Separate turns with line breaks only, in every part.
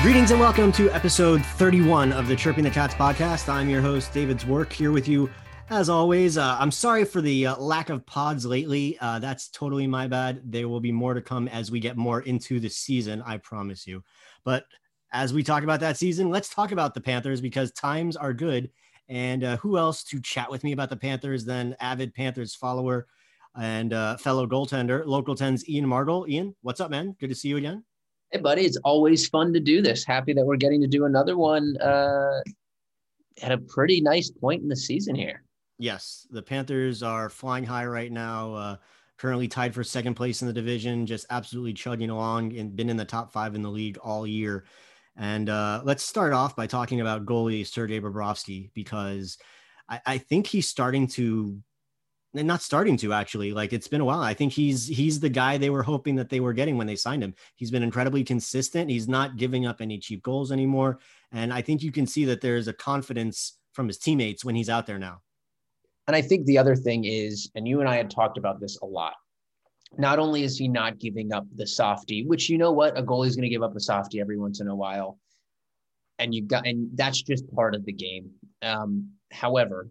Greetings and welcome to episode 31 of the Chirping the Cats podcast. I'm your host, David Dwork, here with you as always. Uh, I'm sorry for the uh, lack of pods lately. Uh, that's totally my bad. There will be more to come as we get more into the season, I promise you. But as we talk about that season, let's talk about the Panthers because times are good. And uh, who else to chat with me about the Panthers than avid Panthers follower and uh, fellow goaltender, Local 10's Ian Margol. Ian, what's up, man? Good to see you again.
Hey, buddy, it's always fun to do this. Happy that we're getting to do another one uh, at a pretty nice point in the season here.
Yes, the Panthers are flying high right now. Uh, currently tied for second place in the division, just absolutely chugging along and been in the top five in the league all year. And uh, let's start off by talking about goalie Sergei Bobrovsky because I, I think he's starting to and not starting to actually. Like it's been a while. I think he's he's the guy they were hoping that they were getting when they signed him. He's been incredibly consistent. He's not giving up any cheap goals anymore. And i think you can see that there's a confidence from his teammates when he's out there now.
And i think the other thing is and you and i had talked about this a lot not only is he not giving up the softy which you know what? A goalie's going to give up a softy every once in a while. And you got and that's just part of the game. Um, however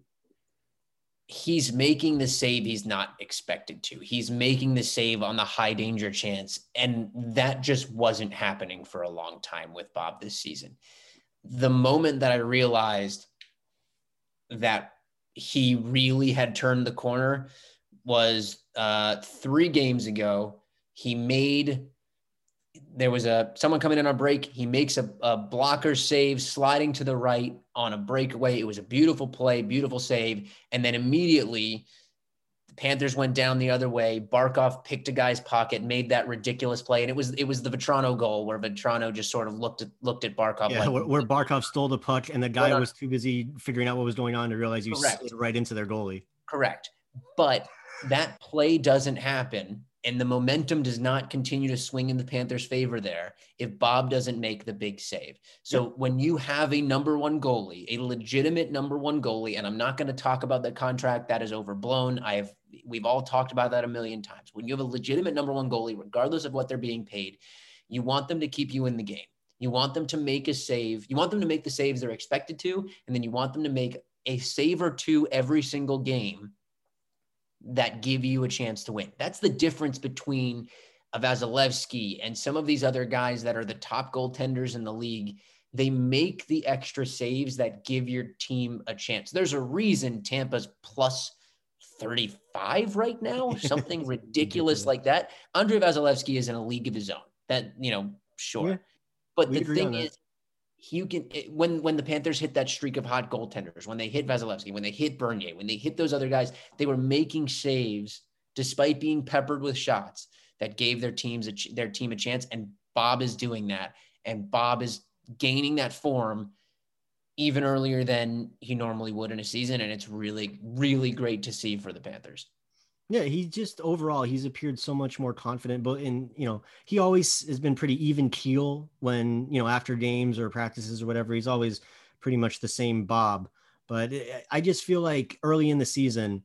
he's making the save he's not expected to. He's making the save on the high danger chance. And that just wasn't happening for a long time with Bob this season. The moment that I realized that he really had turned the corner was uh, three games ago. He made there was a someone coming in on break. He makes a, a, blocker save, sliding to the right on a breakaway. It was a beautiful play, beautiful save, and then immediately the Panthers went down the other way. Barkov picked a guy's pocket, made that ridiculous play, and it was it was the Vatrano goal where Vatrano just sort of looked at looked at Barkov.
Yeah, like, where Barkov stole the puck, and the guy was too busy figuring out what was going on to realize he slid right into their goalie.
Correct, but that play doesn't happen and the momentum does not continue to swing in the Panthers' favor there if Bob doesn't make the big save. So when you have a number one goalie, a legitimate number one goalie, and I'm not going to talk about the contract that is overblown. I have we've all talked about that a million times. When you have a legitimate number one goalie, regardless of what they're being paid, you want them to keep you in the game. You want them to make a save. You want them to make the saves they're expected to, and then you want them to make a save or two every single game that give you a chance to win. That's the difference between a Vasilevskiy and some of these other guys that are the top goaltenders in the league. They make the extra saves that give your team a chance. There's a reason Tampa's plus 35 right now, something ridiculous like that. Andrei Vasilevskiy is in a league of his own. That, you know, sure. Yeah, but the thing is, you can when when the Panthers hit that streak of hot goaltenders, when they hit Vasilevskiy, when they hit Bernier, when they hit those other guys, they were making saves despite being peppered with shots that gave their teams a, their team a chance. And Bob is doing that, and Bob is gaining that form even earlier than he normally would in a season, and it's really really great to see for the Panthers.
Yeah, he just overall he's appeared so much more confident. But in you know, he always has been pretty even keel when you know after games or practices or whatever. He's always pretty much the same Bob. But eh, I just feel like early in the season,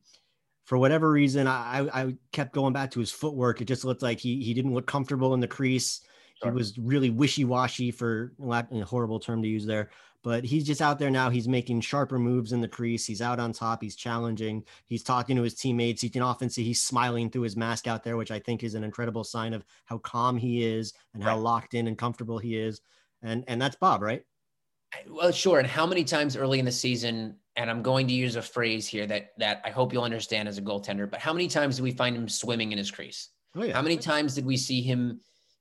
for whatever reason, I I kept going back to his footwork. It just looked like he he didn't look comfortable in the crease. Sure. He was really wishy washy for a horrible term to use there but he's just out there now. He's making sharper moves in the crease. He's out on top. He's challenging. He's talking to his teammates. You can often see he's smiling through his mask out there, which I think is an incredible sign of how calm he is and how locked in and comfortable he is. And and that's Bob, right?
Well, sure. And how many times early in the season, and I'm going to use a phrase here that that I hope you'll understand as a goaltender, but how many times do we find him swimming in his crease? Oh, yeah. How many times did we see him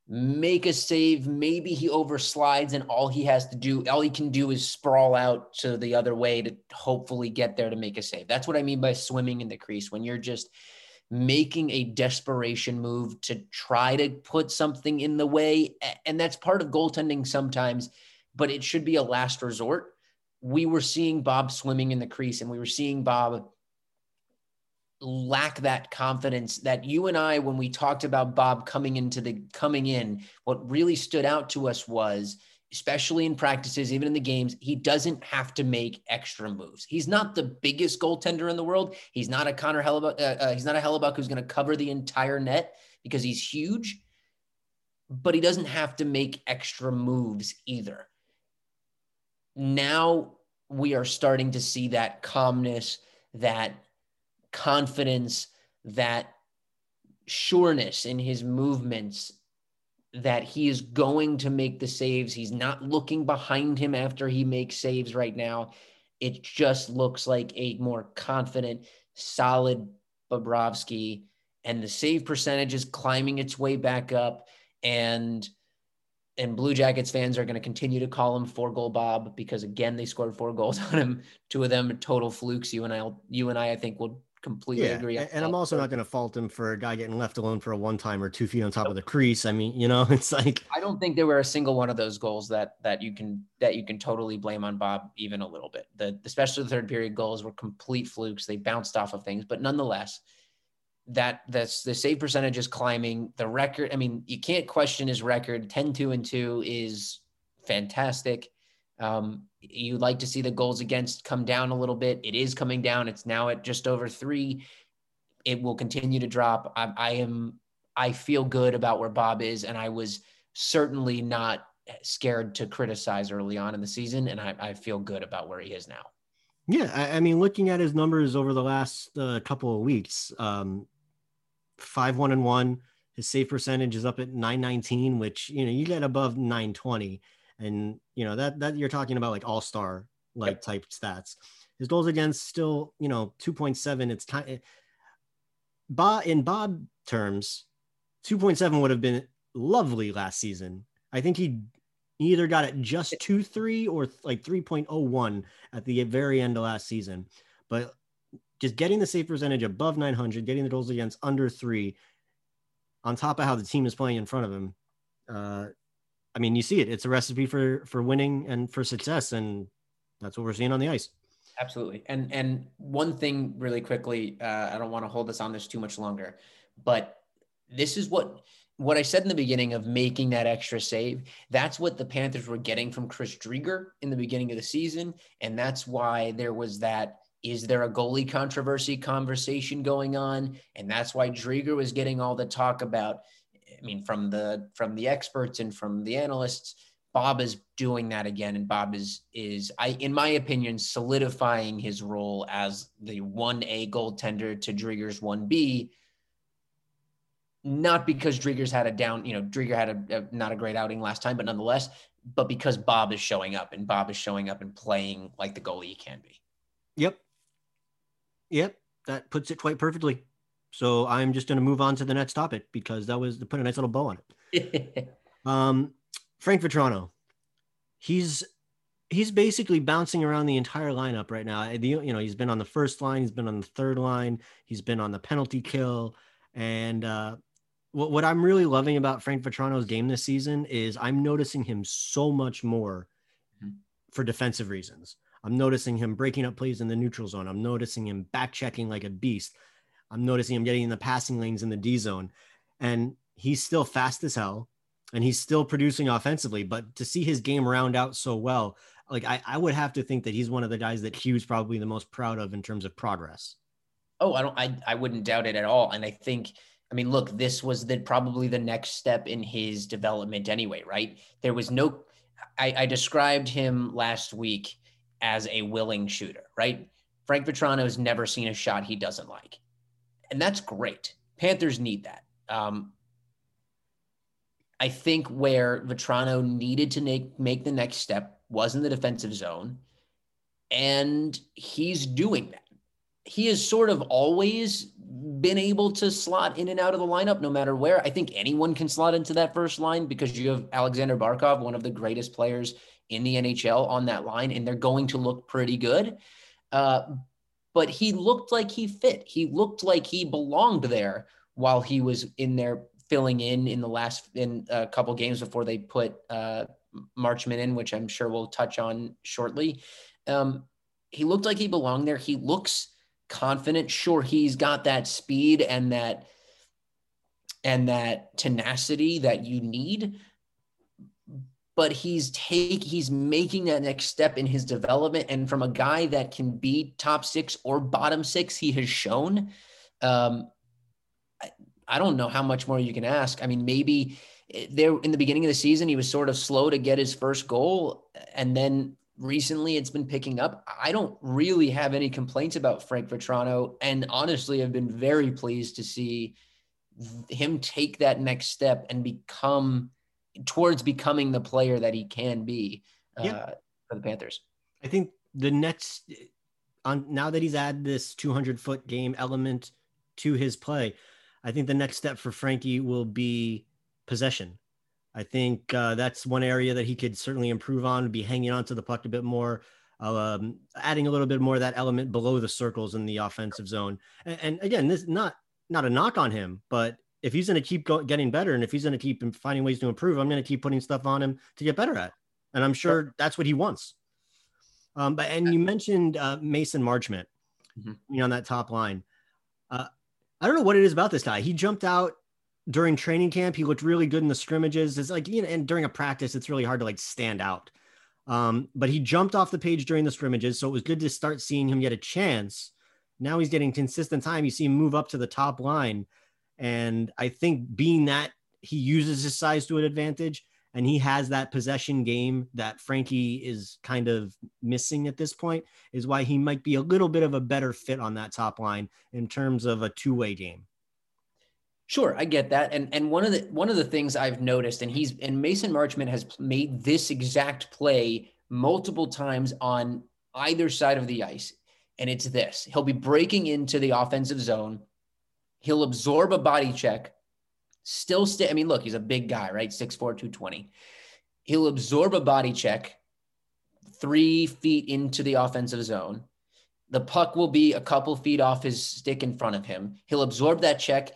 make a save. Maybe he overslides, and all he has to do, all he can do is sprawl out to the other way to hopefully get there to make a save. That's what I mean by swimming in the crease when you're just making a desperation move to try to put something in the way. And that's part of goaltending sometimes, but it should be a last resort. We were seeing Bob swimming in the crease, and we were seeing Bob lack that confidence that you and I, when we talked about Bob coming into the coming in, what really stood out to us was, especially in practices, even in the games, he doesn't have to make extra moves. He's not the biggest goaltender in the world. He's not a Connor Hellebuyck. Uh, uh, he's not a Hellebuyck who's going to cover the entire net because he's huge. but he doesn't have to make extra moves either. Now we are starting to see that calmness, that confidence, that sureness in his movements that he is going to make the saves. He's not looking behind him after he makes saves right now. It just looks like a more confident, solid Bobrovsky, and the save percentage is climbing its way back up. And and Blue Jackets fans are going to continue to call him four goal Bob because again they scored four goals on him. Two of them total flukes. You and I, you and I, I think will completely yeah, agree.
And I'm also not going to fault him for a guy getting left alone for a one time or two feet on top of the crease. I mean, you know, it's like
I don't think there were a single one of those goals that that you can that you can totally blame on Bob even a little bit. The especially the third period goals were complete flukes. They bounced off of things, but nonetheless, that that's the save percentage is climbing. The record, I mean, you can't question his record. 10 2 and 2 is fantastic. Um, you like to see the goals against come down a little bit. It is coming down. It's now at just over three. It will continue to drop. I, I am. I feel good about where Bob is, and I was certainly not scared to criticize early on in the season, and I, I feel good about where he is now.
Yeah, I, I mean, looking at his numbers over the last uh, couple of weeks, um, five one and one. His save percentage is up at 919, which you know you get above 920 and you know that that you're talking about like all-star like yep. type stats. His goals against still you know 2.7 it's time eh, bob in bob terms 2.7 would have been lovely last season. I think he either got it just 2-3 or like 3.01 at the very end of last season. But just getting the save percentage above 900 getting the goals against under three on top of how the team is playing in front of him uh, I mean, you see it. It's a recipe for for winning and for success, and that's what we're seeing on the ice.
Absolutely. And and one thing really quickly, uh, I don't want to hold this on this too much longer, but this is what what I said in the beginning of making that extra save. That's what the Panthers were getting from Chris Driedger in the beginning of the season, and that's why there was that. Is there a goalie controversy conversation going on? And that's why Driedger was getting all the talk about I mean, from the from the experts and from the analysts, Bob is doing that again, and Bob is is I, in my opinion, solidifying his role as the one A goaltender to Driedger's one B. Not because Driedger's had a down, you know, Driedger had a, a not a great outing last time, but nonetheless, but because Bob is showing up and Bob is showing up and playing like the goalie he can be.
Yep. Yep. That puts it quite perfectly. So I'm just going to move on to the next topic because that was to put a nice little bow on it. um, Frank Vatrano, he's he's basically bouncing around the entire lineup right now. The, you know, he's been on the first line, he's been on the third line, he's been on the penalty kill, and uh, what what I'm really loving about Frank Vatrano's game this season is I'm noticing him so much more mm-hmm. for defensive reasons. I'm noticing him breaking up plays in the neutral zone. I'm noticing him back checking like a beast. I'm noticing him getting in the passing lanes in the D zone, and he's still fast as hell, and he's still producing offensively. But to see his game round out so well, like I, I would have to think that he's one of the guys that Hugh's probably the most proud of in terms of progress.
Oh, I don't, I, I wouldn't doubt it at all. And I think, I mean, look, this was the probably the next step in his development anyway, right? There was no, I, I described him last week as a willing shooter, right? Frank Vatrano has never seen a shot he doesn't like and that's great. Panthers need that. Um, I think where Vatrano needed to make make the next step was in the defensive zone, and he's doing that. He has sort of always been able to slot in and out of the lineup no matter where. I think anyone can slot into that first line because you have Alexander Barkov, one of the greatest players in the NHL, on that line, and they're going to look pretty good. Uh, but he looked like he fit. He looked like he belonged there while he was in there filling in in the last in a couple games before they put uh, Marchment in, which I'm sure we'll touch on shortly. Um, he looked like he belonged there. He looks confident. Sure, he's got that speed and that and that tenacity that you need, but he's take he's making that next step in his development and from a guy that can be top six or bottom six he has shown um, I, I don't know how much more you can ask i mean maybe there in the beginning of the season, he was sort of slow to get his first goal. And then recently it's been picking up. I don't really have any complaints about Frank Vatrano. And honestly, I've been very pleased to see him take that next step and become towards becoming the player that he can be uh, yeah. for the Panthers.
I think the next on now that he's added this 200 foot game element to his play, I think the next step for Frankie will be possession. I think uh, that's one area that he could certainly improve on, be hanging on to the puck a bit more, um, adding a little bit more of that element below the circles in the offensive zone. And, and again, this not not a knock on him, but if he's going to keep go- getting better and if he's going to keep finding ways to improve, I'm going to keep putting stuff on him to get better at. And I'm sure that's what he wants. Um, but and you mentioned uh, Mason Marchment, mm-hmm. you know, on that top line. Uh, I don't know what it is about this guy. He jumped out during training camp. He looked really good in the scrimmages. It's like you know, and during a practice, it's really hard to like stand out. Um, but he jumped off the page during the scrimmages, so it was good to start seeing him get a chance. Now he's getting consistent time. You see him move up to the top line, and I think being that he uses his size to an advantage, and he has that possession game that Frankie is kind of missing at this point is why he might be a little bit of a better fit on that top line in terms of a two-way game.
Sure, I get that. And and one of the one of the things I've noticed and he's and Mason Marchment has made this exact play multiple times on either side of the ice. And it's this. He'll be breaking into the offensive zone. He'll absorb a body check still stay. I mean, look, he's a big guy, right? 6'4, 220. He'll absorb a body check three feet into the offensive zone. The puck will be a couple feet off his stick in front of him. He'll absorb that check.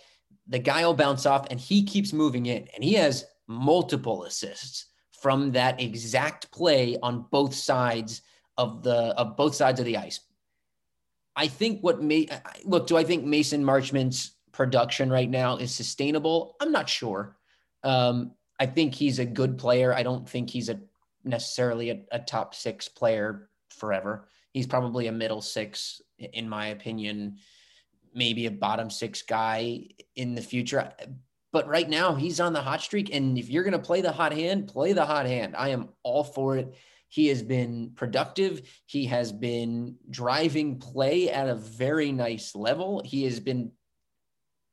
The guy will bounce off and he keeps moving in. And he has multiple assists from that exact play on both sides of the of both sides of the ice. I think what may look, do I think Mason Marchment's production right now is sustainable? I'm not sure. Um, I think he's a good player. I don't think he's a necessarily a, a, top six player forever. He's probably a middle six, in my opinion, maybe a bottom six guy in the future. But right now, he's on the hot streak. And if you're going to play the hot hand, play the hot hand. I am all for it. He has been productive. He has been driving play at a very nice level. He has been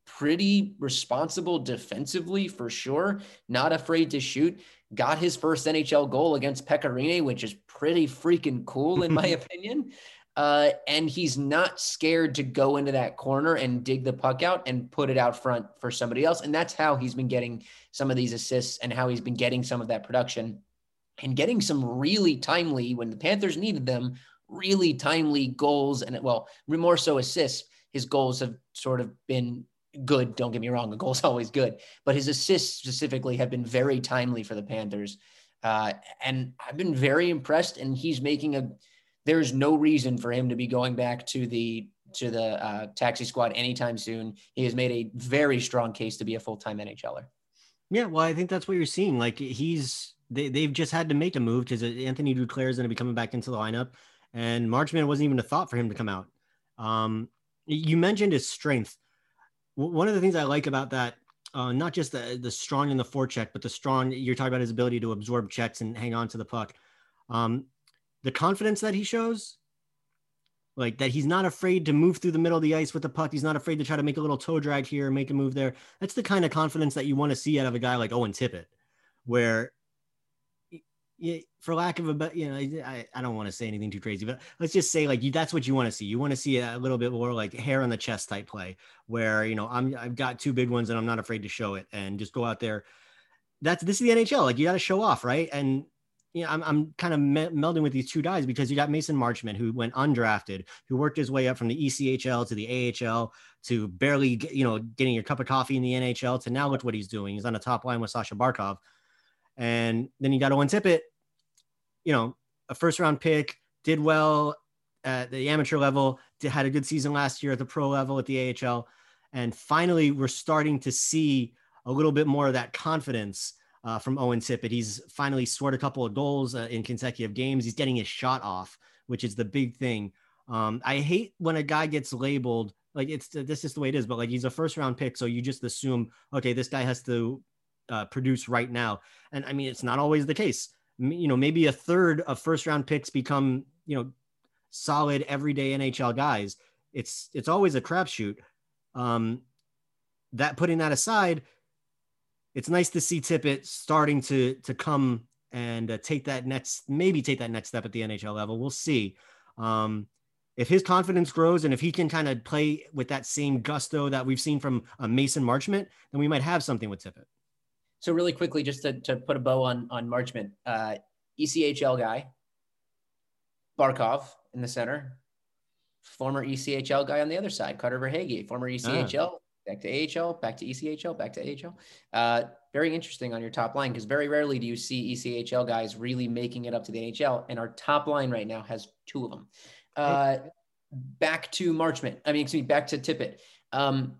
pretty responsible defensively for sure. Not afraid to shoot. Got his first NHL goal against Pekka Rinne, which is pretty freaking cool in my opinion. Uh, and he's not scared to go into that corner and dig the puck out and put it out front for somebody else. And that's how he's been getting some of these assists and how he's been getting some of that production and getting some really timely when the Panthers needed them, really timely goals and well, more so assists. His goals have sort of been good. Don't get me wrong, a goal is always good, but his assists specifically have been very timely for the Panthers. Uh, and I've been very impressed. And he's making a. There's no reason for him to be going back to the to the uh, taxi squad anytime soon. He has made a very strong case to be a full time NHLer.
Yeah, well, I think that's what you're seeing. Like he's they they've just had to make a move because Anthony Duclair is going to be coming back into the lineup, and Marchment wasn't even a thought for him to come out. Um, you mentioned his strength one of the things I like about that, uh, not just the the strong in the forecheck, but the strong you're talking about his ability to absorb checks and hang on to the puck. Um, the confidence that he shows, like that he's not afraid to move through the middle of the ice with the puck. He's not afraid to try to make a little toe drag here, make a move there. That's the kind of confidence that you want to see out of a guy like Owen Tippett, where for lack of a but you know I, I don't want to say anything too crazy but let's just say like you that's what you want to see. You want to see a little bit more like hair on the chest type play where you know i'm i've got two big ones and i'm not afraid to show it and just go out there. That's this is the nhl like you got to show off right? And you know i'm, I'm kind of me- melding with these two guys because you got mason Marchment who went undrafted who worked his way up from the echl to the ahl to barely you know getting your cup of coffee in the nhl to now look what he's doing. He's on the top line with sasha barkov and then you got Owen Tippett, you know, a first round pick, did well at the amateur level, did, had a good season last year at the pro level at the AHL. And finally, we're starting to see a little bit more of that confidence uh, from Owen Tippett. He's finally scored a couple of goals uh, in consecutive games. He's getting his shot off, which is the big thing. Um, I hate when a guy gets labeled like it's this is the way it is, but like he's a first round pick, so you just assume okay, this guy has to uh, produce right now. And I mean, it's not always the case. You know, maybe a third of first round picks become, you know, solid everyday NHL guys. It's it's always a crapshoot. Um, that putting that aside, it's nice to see Tippett starting to to come and uh, take that next maybe take that next step at the NHL level. We'll see. Um, if his confidence grows and if he can kind of play with that same gusto that we've seen from uh, Mason Marchment, then we might have something with Tippett.
So really quickly, just to, to put a bow on on Marchment, uh, ECHL guy, Barkov in the center, former ECHL guy on the other side, Carter Verhaeghe, former ECHL, ah. back to AHL, back to ECHL, back to AHL. Uh, very interesting on your top line because very rarely do you see ECHL guys really making it up to the NHL, and our top line right now has two of them. Uh, back to Marchment. I mean, excuse me, back to Tippett. Um,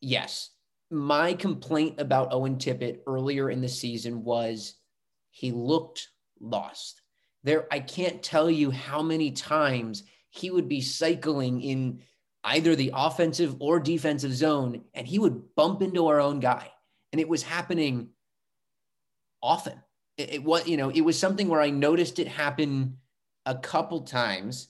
yes, my complaint about Owen Tippett earlier in the season was he looked lost. There, I can't tell you how many times he would be cycling in either the offensive or defensive zone, and he would bump into our own guy, and it was happening often. It, it was, you know, it was something where I noticed it happen a couple times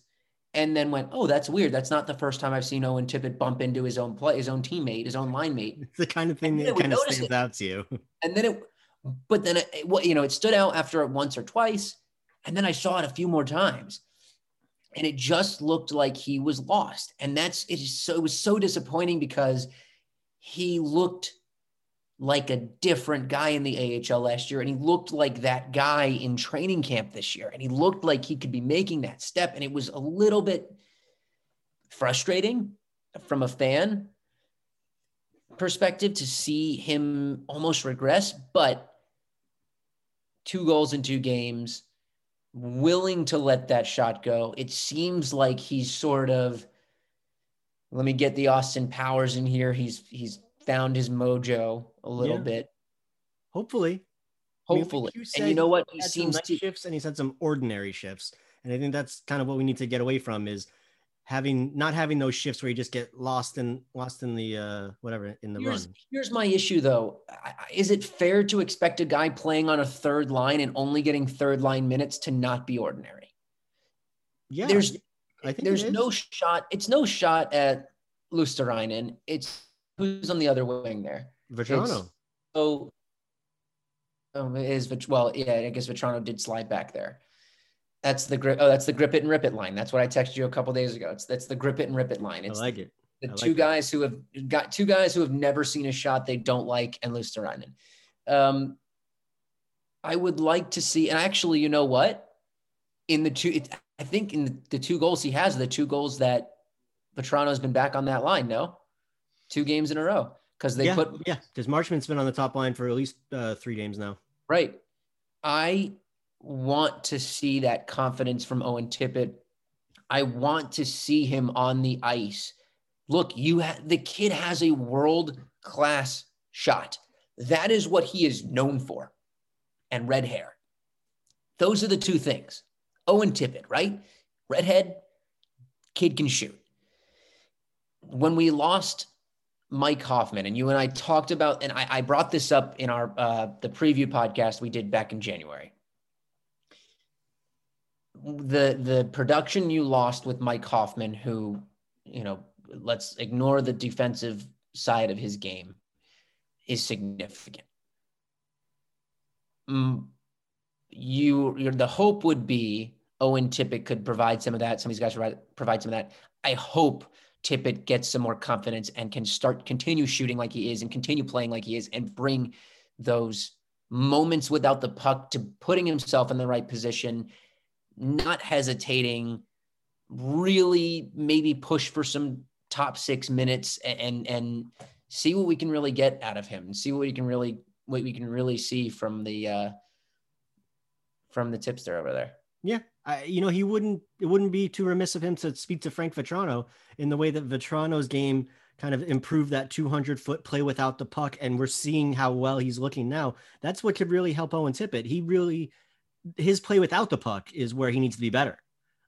and then went, oh, that's weird. That's not the first time I've seen Owen Tippett bump into his own play, his own teammate, his own line mate.
It's the kind of thing that kind of stands it. out to you.
And then it, but then it, it, you know, it stood out after it once or twice, and then I saw it a few more times, and it just looked like he was lost. And that's it. Is so it was so disappointing because he looked like a different guy in the AHL last year. And he looked like that guy in training camp this year. And he looked like he could be making that step. And it was a little bit frustrating from a fan perspective to see him almost regress. But two goals in two games, willing to let that shot go. It seems like he's sort of, let me get the Austin Powers in here. He's, he's, found his mojo a little yeah. bit.
Hopefully.
Hopefully. I mean, you and you know what?
He seems to shifts and he's had some ordinary shifts. And I think that's kind of what we need to get away from is having not having those shifts where you just get lost in lost in the uh whatever in the
here's,
run.
Here's my issue though. Is it fair to expect a guy playing on a third line and only getting third line minutes to not be ordinary?
Yeah.
There's I think there's no shot. It's no shot at Luostarinen. It's who's on the other wing there?
Vatrano.
Oh, um, is well, yeah. I guess Vatrano did slide back there. That's the grip. Oh, that's the grip it and rip it line. That's what I texted you a couple days ago. It's that's the grip it and rip it line. It's
I like it.
The two guys who have got two guys who have never seen a shot they don't like and Luostarinen. Um, I would like to see, and actually, you know what? In the two, it, I think in the, the two goals he has, the two goals that Vatrano has been back on that line. No, two games in a row because they
yeah,
put
yeah because Marchment's been on the top line for at least uh, three games now.
Right. I want to see that confidence from Owen Tippett. I want to see him on the ice. Look, you ha- the kid has a world class shot. That is what he is known for. And red hair. Those are the two things. Owen Tippett, right? Redhead, kid can shoot. When we lost Mike Hoffman, and you and I talked about, and I, I brought this up in our uh, the preview podcast we did back in January. The the production you lost with Mike Hoffman, who, you know, let's ignore the defensive side of his game, is significant. Mm, you, the hope would be Owen Tippett could provide some of that. Some of these guys provide, provide some of that. I hope Tippett gets some more confidence and can start continue shooting like he is and continue playing like he is and bring those moments without the puck to putting himself in the right position, not hesitating, really maybe push for some top six minutes and and, see what we can really get out of him and see what we can really what we can really see from the uh from the tipster over there.
Yeah, I, you know, he wouldn't. It wouldn't be too remiss of him to speak to Frank Vatrano in the way that Vatrano's game kind of improved that 200 foot play without the puck, and we're seeing how well he's looking now. That's what could really help Owen Tippett. He really, his play without the puck is where he needs to be better.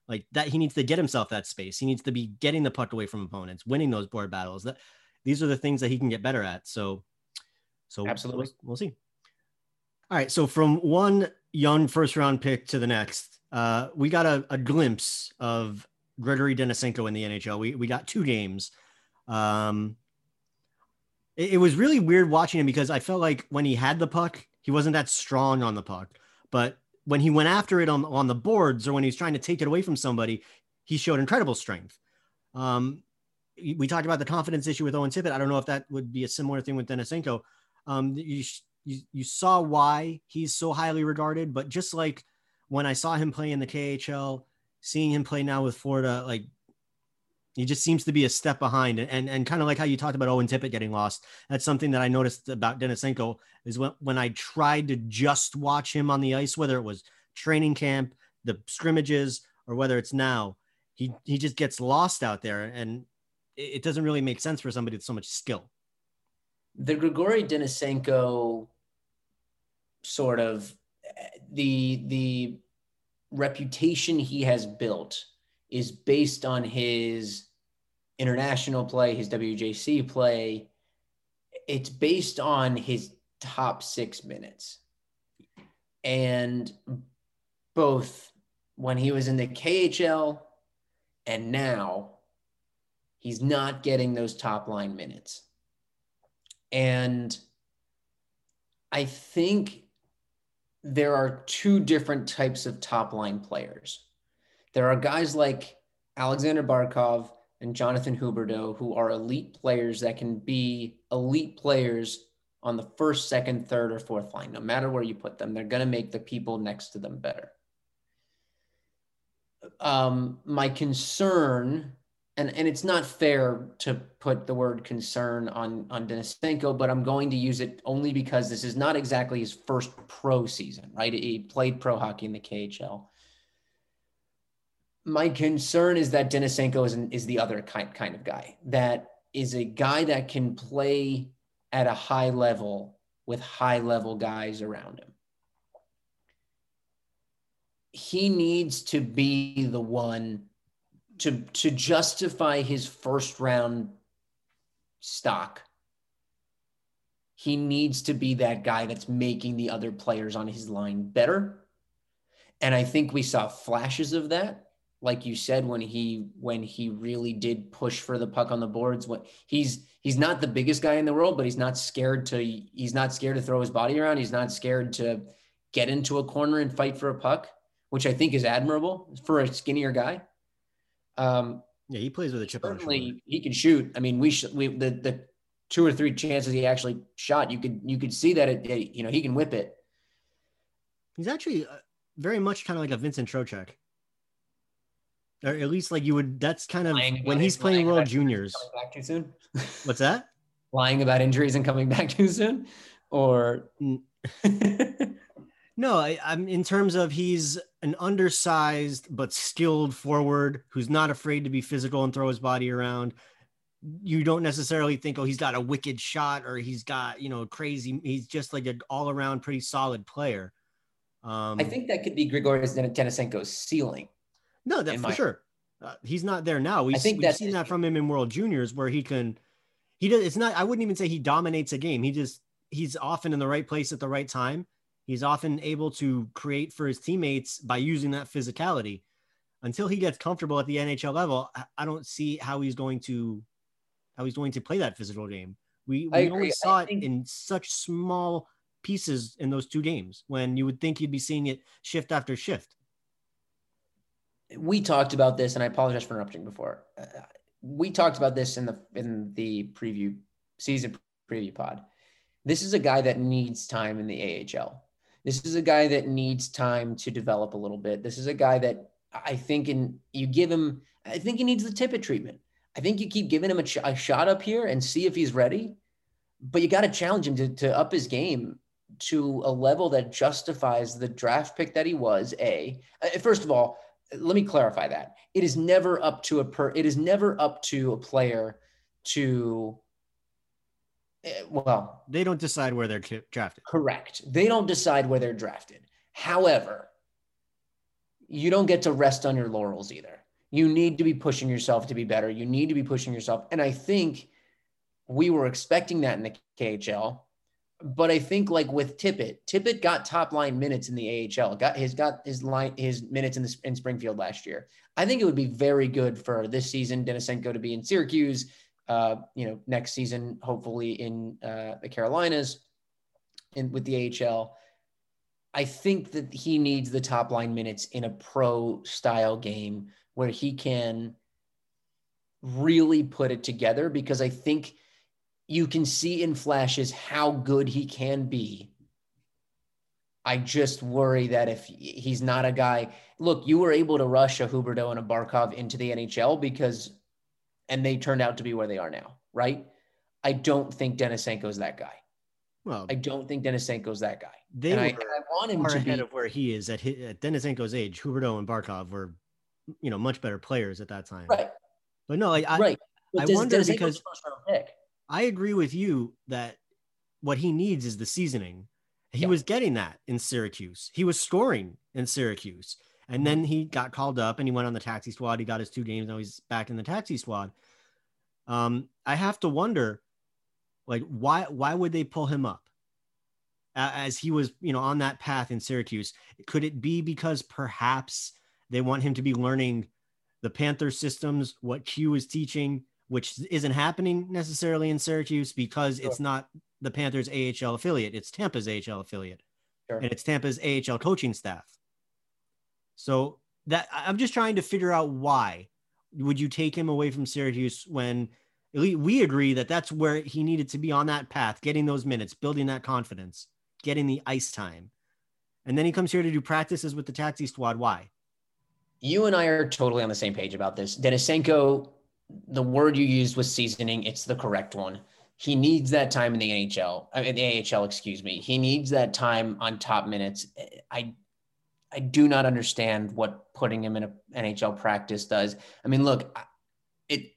Like that, he needs to get himself that space. He needs to be getting the puck away from opponents, winning those board battles. That these are the things that he can get better at. So So
Absolutely.
we'll, we'll see. All right. So from one young first round pick to the next, uh, we got a, a glimpse of Grigori Denisenko in the NHL. We, we got two games. Um, it, it was really weird watching him because I felt like when he had the puck, he wasn't that strong on the puck. But when he went after it on, on the boards or when he was trying to take it away from somebody, he showed incredible strength. Um, we talked about the confidence issue with Owen Tippett. I don't know if that would be a similar thing with Denisenko. Um, you, you, you saw why he's so highly regarded, but just like when I saw him play in the KHL, seeing him play now with Florida, like he just seems to be a step behind. And, and, and kind of like how you talked about Owen Tippett getting lost. That's something that I noticed about Denisenko is when, when I tried to just watch him on the ice, whether it was training camp, the scrimmages, or whether it's now, he, he just gets lost out there. And it, doesn't really make sense for somebody with so much skill.
The Grigori Denisenko sort of the the reputation he has built is based on his international play, his WJC play. It's based on his top six minutes. And both when he was in the KHL and now, he's not getting those top line minutes. And I think there are two different types of top line players. There are guys like Alexander Barkov and Jonathan Huberdeau who are elite players that can be elite players on the first, second, third, or fourth line. No matter where you put them, they're going to make the people next to them better. Um, my concern and, and it's not fair to put the word concern on on Denisenko, but I'm going to use it only because this is not exactly his first pro season, right? He played pro hockey in the KHL. My concern is that Denisenko is, an, is the other kind, kind of guy that is a guy that can play at a high level with high level guys around him. He needs to be the one to to justify his first round stock he needs to be that guy that's making the other players on his line better. And i think we saw flashes of that. Like you said when he when he really did push for the puck on the boards when he's he's not the biggest guy in the world but he's not scared to he's not scared to throw his body around. He's not scared to get into a corner and fight for a puck which i think is admirable for a skinnier guy
um, yeah, he plays with a chip on
Certainly, he can shoot. I mean, we should we the the two or three chances he actually shot, you could you could see that it, it you know he can whip it.
He's actually uh, very much kind of like a Vincent Trocheck, or at least like you would. That's kind of when he's playing World Juniors.
Back too soon.
What's that?
lying about injuries and coming back too soon, or.
No, I, am in terms of he's an undersized but skilled forward who's not afraid to be physical and throw his body around. You don't necessarily think, oh, he's got a wicked shot or he's got, you know, crazy. He's just like an all around pretty solid player.
Um, I think that could be Grigoris Denisenko's ceiling.
No, that for my- sure. Uh, he's not there now. We've, I think we've seen that from him in World Juniors where he can, he does, it's not, I wouldn't even say he dominates a game. He just, he's often in the right place at the right time He's often able to create for his teammates by using that physicality. Until he gets comfortable at the NHL level, I don't see how he's going to how he's going to play that physical game. We, we only saw think... it in such small pieces in those two games when you would think you'd be seeing it shift after shift.
We talked about this, and I apologize for interrupting before. Uh, we talked about this in the in the preview season preview pod. This is a guy that needs time in the AHL. This is a guy that needs time to develop a little bit. This is a guy that I think in you give him, I think he needs the Tippett treatment. I think you keep giving him a, a shot up here and see if he's ready, but you got to challenge him to, to up his game to a level that justifies the draft pick that he was. A uh, first of all, let me clarify that it is never up to a per. It is never up to a player to Eh, well,
they don't decide where they're drafted.
Correct. They don't decide where they're drafted. However, you don't get to rest on your laurels either. You need to be pushing yourself to be better. You need to be pushing yourself. And I think we were expecting that in the KHL. but I think like with Tippett, Tippett got top line minutes in the AHL. Got his got his line his minutes in the in Springfield last year. I think it would be very good for this season Denisenko to be in Syracuse. Uh, you know, next season hopefully in uh, the Carolinas, and with the AHL. I think that he needs the top line minutes in a pro style game where he can really put it together because I think you can see in flashes how good he can be. I just worry that if he's not a guy, look, you were able to rush a Huberdeau and a Barkov into the NHL because, and they turned out to be where they are now, right? I don't think Denisenko's that guy. Well, I don't think Denisenko's that guy.
They and were I, I want him to ahead be, of where he is at, his, at Denisenko's age. Huberdeau and Barkov were, you know, much better players at that time.
Right.
But no, like, I, right. But I does, wonder because I agree with you that what he needs is the seasoning. He yeah. was getting that in Syracuse. He was scoring in Syracuse. And then he got called up and he went on the taxi squad. He got his two games. Now he's back in the taxi squad. Um, I have to wonder, like, why why would they pull him up as he was, you know, on that path in Syracuse? Could it be because perhaps they want him to be learning the Panther systems, what Q is teaching, which isn't happening necessarily in Syracuse because sure. it's not the Panthers AHL affiliate, it's Tampa's AHL affiliate. Sure. And it's Tampa's AHL coaching staff. So that I'm just trying to figure out why would you take him away from Syracuse when we agree that that's where he needed to be on that path, getting those minutes, building that confidence, getting the ice time. And then he comes here to do practices with the taxi squad. Why?
You and I are totally on the same page about this. Denisenko the word you used was seasoning. It's the correct one. He needs that time in the NHL, uh, in the AHL, excuse me. He needs that time on top minutes. I, I do not understand what putting him in an NHL practice does. I mean, look, it,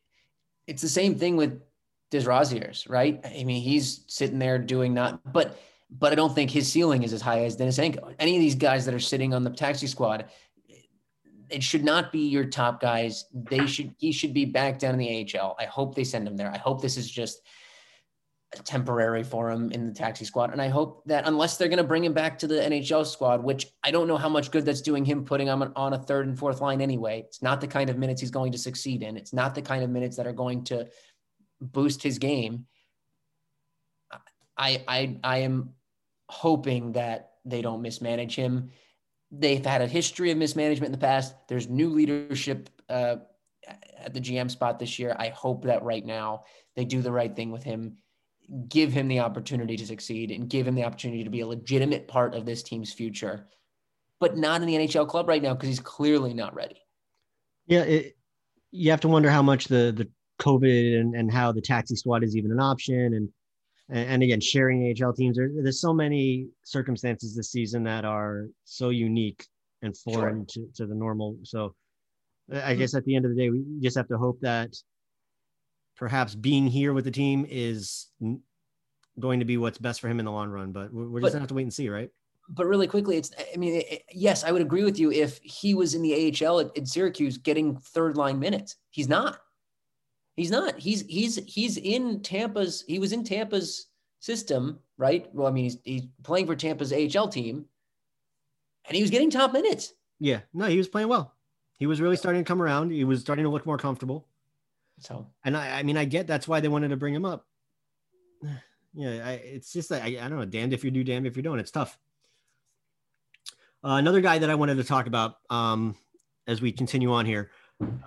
it's the same thing with Desrosiers, right? I mean, he's sitting there doing not, but, but I don't think his ceiling is as high as Denisenko. Any of these guys that are sitting on the taxi squad, it should not be your top guys. They should he should be back down in the AHL. I hope they send him there. I hope this is just temporary for him in the taxi squad. And I hope that unless they're going to bring him back to the NHL squad, which I don't know how much good that's doing him putting him on a third and fourth line anyway. It's not the kind of minutes he's going to succeed in. It's not the kind of minutes that are going to boost his game. I I I am hoping that they don't mismanage him they've had a history of mismanagement in the past. There's new leadership uh, at the GM spot this year. I hope that right now they do the right thing with him, give him the opportunity to succeed, and give him the opportunity to be a legitimate part of this team's future, but not in the NHL club right now because he's clearly not ready.
Yeah, it, you have to wonder how much the the COVID and, and how the taxi squad is even an option and and, again, sharing AHL teams. There, there's so many circumstances this season that are so unique and foreign sure. to, to the normal. So I mm-hmm. guess at the end of the day, we just have to hope that perhaps being here with the team is going to be what's best for him in the long run. But we're just but, gonna have to wait and see, right?
But really quickly, it's I mean, it, yes, I would agree with you if he was in the AHL at, at Syracuse getting third line minutes. He's not. He's not. He's he's he's in Tampa's. He was in Tampa's system, right? Well, I mean, he's he's playing for Tampa's AHL team, and he was getting top minutes.
Yeah, no, he was playing well. He was really starting to come around. He was starting to look more comfortable.
So,
and I, I mean, I get that's why they wanted to bring him up. Yeah, I, it's just like I, I don't know, damned if you do, damned if you don't. It's tough. Uh, another guy that I wanted to talk about um, as we continue on here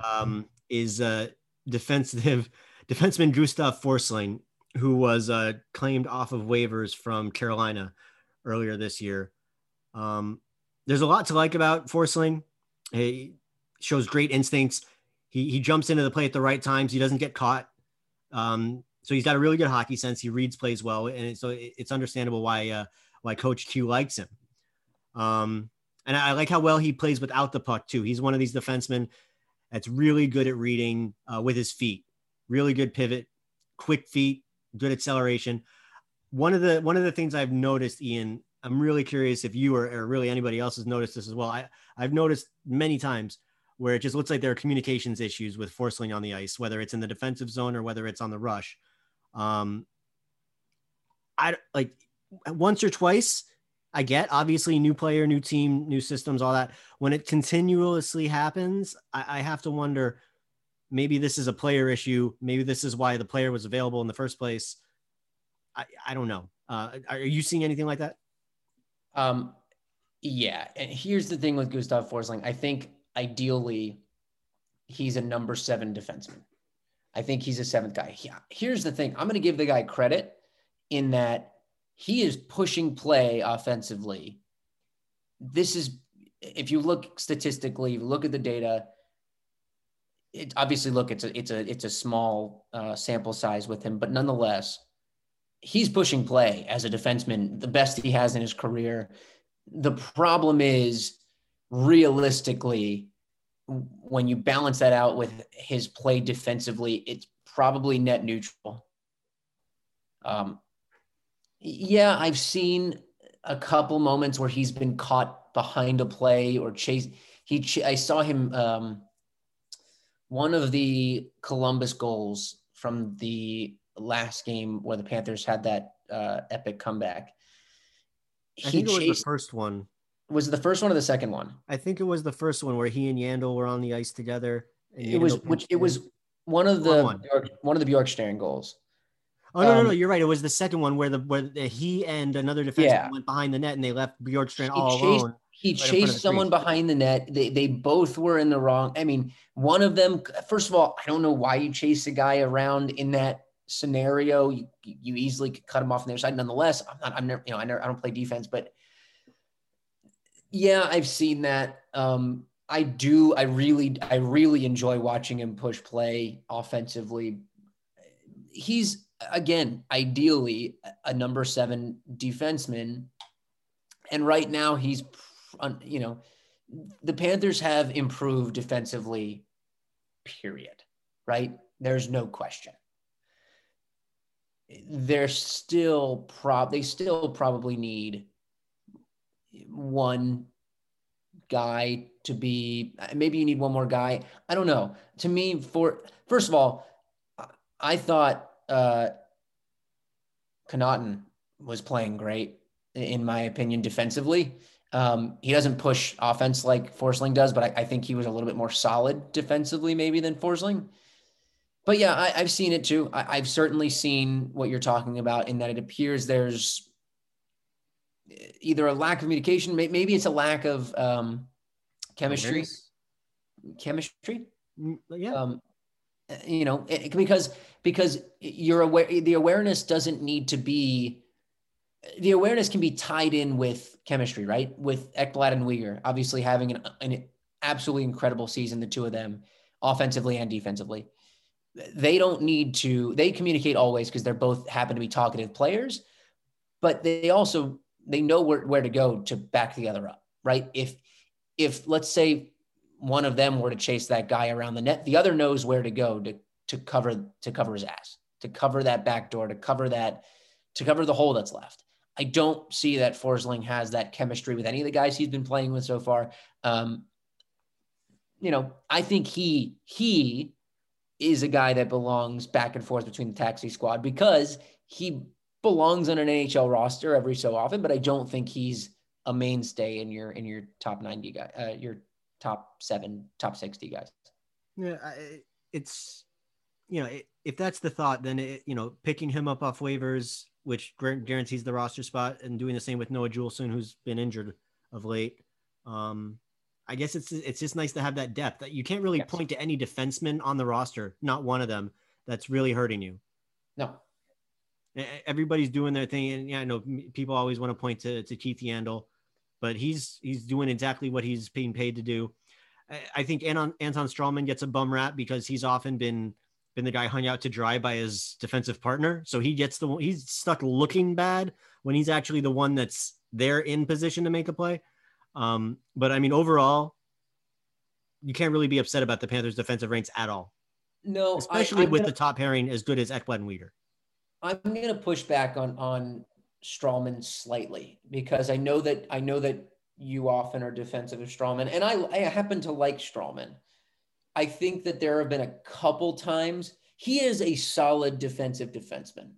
um, is uh, defensive defenseman Gustav Forsling, who was uh, claimed off of waivers from Carolina earlier this year. Um, there's a lot to like about Forsling. He shows great instincts. He, he jumps into the play at the right times. He doesn't get caught. Um, so he's got a really good hockey sense. He reads plays well, and so it's understandable why uh, why Coach Q likes him. Um, and I like how well he plays without the puck too. He's one of these defensemen that's really good at reading uh, with his feet. Really good pivot, quick feet, good acceleration. One of the one of the things I've noticed, Ian, I'm really curious if you or, or really anybody else has noticed this as well. I I've noticed many times where it just looks like there are communications issues with Forsling on the ice, whether it's in the defensive zone or whether it's on the rush. Um, I like once or twice. I get obviously new player, new team, new systems, all that. When it continuously happens, I, I have to wonder maybe this is a player issue. Maybe this is why the player was available in the first place. I, I don't know. Uh, are you seeing anything like that?
Um, yeah. And here's the thing with Gustav Forsling. I think ideally he's a number seven defenseman. I think he's a seventh guy. Yeah. Here's the thing. I'm going to give the guy credit in that he is pushing play offensively. This is, if you look statistically, look at the data, it obviously look it's a it's a it's a small uh, sample size with him, but nonetheless, he's pushing play as a defenseman, the best he has in his career. The problem is realistically, when you balance that out with his play defensively, it's probably net neutral. Um, yeah, I've seen a couple moments where he's been caught behind a play or chase. He, ch- I saw him. Um, one of the Columbus goals from the last game where the Panthers had that uh, epic comeback.
I think it was the first one.
Was it the first one or the second one?
I think it was the first one where he and Yandle were on the ice together.
it was which it was one of the one. Bjork, one of the Bjorkstrand goals.
Oh no, um, no, no! You're right. It was the second one where the where the, he and another defenseman yeah. went behind the net and they left Bjorkstrand all
chased,
alone.
He right chased someone behind the net. They they both were in the wrong. I mean, one of them. First of all, I don't know why you chase a guy around in that scenario. You you easily could cut him off on their side. Nonetheless, I'm not. I'm never. You know, I never. I don't play defense, but yeah, I've seen that. Um, I do. I really. I really enjoy watching him push play offensively. He's again, ideally, a number seven defenseman. And right now, he's, you know, the Panthers have improved defensively, period. Right? There's no question. They're still prob they still probably need one guy to be maybe you need one more guy. I don't know. To me, for first of all, I thought uh, Connauton was playing great, in my opinion, defensively. Um, he doesn't push offense like Forsling does, but I, I, think he was a little bit more solid defensively, maybe than Forsling. But yeah, I, have seen it too. I, have certainly seen what you're talking about in that it appears there's either a lack of communication, maybe it's a lack of um, chemistry. Chemistry,
mm, yeah. Um,
you know, it, because because you're aware the awareness doesn't need to be the awareness can be tied in with chemistry, right? With Ekblad and Weegar, obviously having an, an absolutely incredible season, the two of them, offensively and defensively. They don't need to, they communicate always because they're both happen to be talkative players, but they also they know where, where to go to back the other up, right? If if let's say one of them were to chase that guy around the net, the other knows where to go to to cover to cover his ass, to cover that back door, to cover that, to cover the hole that's left. I don't see that Forsling has that chemistry with any of the guys he's been playing with so far. Um, you know, I think he he is a guy that belongs back and forth between the taxi squad because he belongs on an NHL roster every so often, but I don't think he's a mainstay in your in your top 90 guy, uh, your top seven, top 60 guys.
Yeah, it's you know if that's the thought, then it, you know picking him up off waivers, which guarantees the roster spot, and doing the same with Noah Juulsen, who's been injured of late. Um, I guess it's it's just nice to have that depth. That you can't really yes. point to any defenseman on the roster, not one of them, that's really hurting you.
No.
Everybody's doing their thing, and yeah, I know people always want to point to, to Keith Yandle, but he's he's doing exactly what he's being paid to do. I think Anton, Anton Stralman gets a bum rap because he's often been been the guy hung out to dry by his defensive partner. So he gets the he's stuck looking bad when he's actually the one that's there in position to make a play. Um, but I mean, overall, you can't really be upset about the Panthers' defensive ranks at all.
No,
especially I, with gonna, the top pairing as good as Ekblad and Weegar.
I'm going to push back on on Stralman slightly because I know that I know that you often are defensive of Stralman, and I, I happen to like Stralman. I think that there have been a couple times he is a solid defensive defenseman,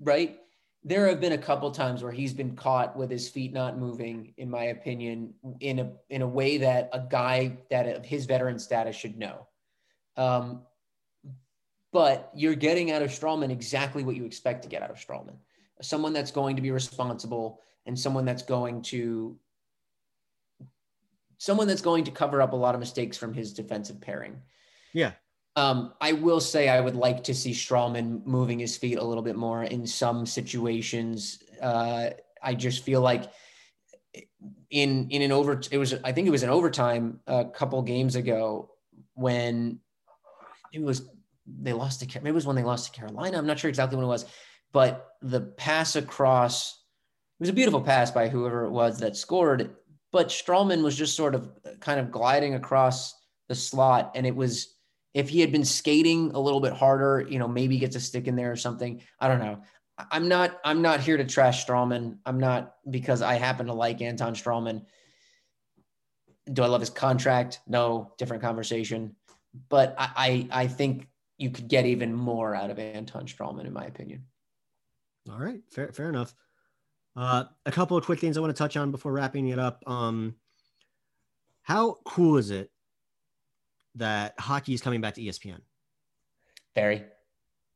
right? there have been a couple times where he's been caught with his feet not moving, in my opinion, in a in a way that a guy that of his veteran status should know. Um, but you're getting out of Stralman exactly what you expect to get out of Stralman. Someone that's going to be responsible and someone that's going to someone that's going to cover up a lot of mistakes from his defensive pairing.
Yeah.
Um, I will say I would like to see Stralman moving his feet a little bit more in some situations. Uh, I just feel like in in an over it was I think it was an overtime a couple games ago when it was they lost to maybe it was when they lost to Carolina. I'm not sure exactly when it was, but the pass across it was a beautiful pass by whoever it was that scored. But Stralman was just sort of kind of gliding across the slot, and it was if he had been skating a little bit harder, you know, maybe gets a stick in there or something. I don't know. I'm not I'm not here to trash Stralman. I'm not because I happen to like Anton Stralman. Do I love his contract? No, different conversation. But I I, I think you could get even more out of Anton Stralman, in my opinion.
All right, fair fair enough. Uh, a couple of quick things I want to touch on before wrapping it up. Um, how cool is it that hockey is coming back to ESPN.
Very.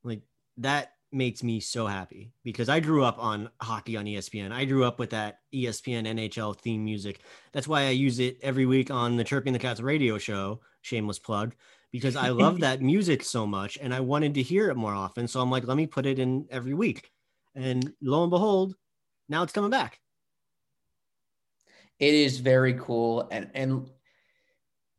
Like that makes me so happy because I grew up on hockey on ESPN. I grew up with that ESPN NHL theme music. That's why I use it every week on the Chirping the Cats radio show, shameless plug, because I love that music so much and I wanted to hear it more often. So I'm like, let me put it in every week. And lo and behold, now it's coming back.
It is very cool. And and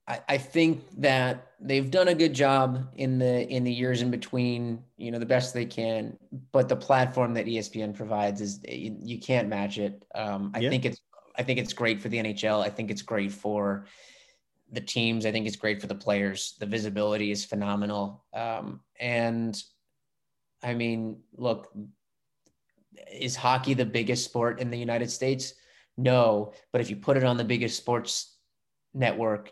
I, I think that they've done a good job in the in the years in between, you know, the best they can. But the platform that ESPN provides is you, you can't match it. Um, I yeah. think it's I think it's great for the NHL. I think it's great for the teams. I think it's great for the players. The visibility is phenomenal. Um, and I mean, look, is hockey the biggest sport in the United States? No, but if you put it on the biggest sports network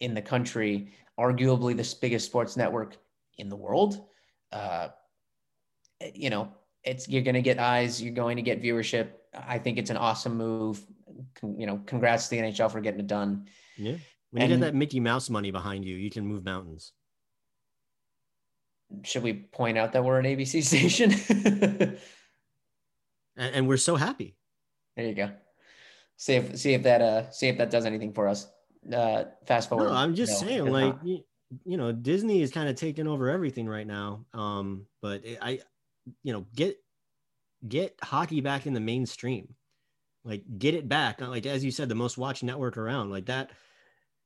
in the country, arguably the biggest sports network in the world. Uh, you know, it's you're going to get eyes, you're going to get viewership. I think it's an awesome move. Con, you know, congrats to the NHL for getting it done.
Yeah. When and, you get that Mickey Mouse money behind you, you can move mountains.
Should we point out that we're an ABC station?
and, and we're so happy.
There you go. See if see if that uh see if that does anything for us uh, fast forward.
No, I'm just saying, like, you, you, know, Disney is kind of taking over everything right now. Um, but it, I, you know, get get hockey back in the mainstream, like get it back. Like as you said, the most watched network around, like that.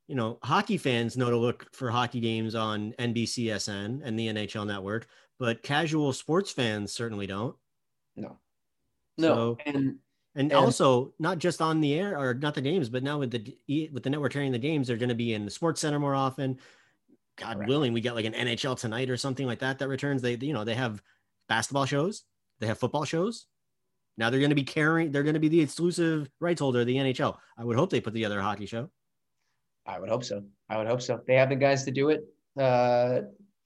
You know, hockey fans know to look for hockey games on NBCSN and the NHL network, but casual sports fans certainly don't.
No. No, so,
and and, and, also not just on the air or not the games, but now with the with the network carrying the games, they're going to be in the Sports Center more often. God right. willing, we get like an NHL tonight or something like that that returns. They you know they have basketball shows, they have football shows. Now they're going to be carrying. They're going to be the exclusive rights holder of the NHL. I would hope they put together a hockey show.
I would hope so. I would hope so. They have the guys to do it. Uh,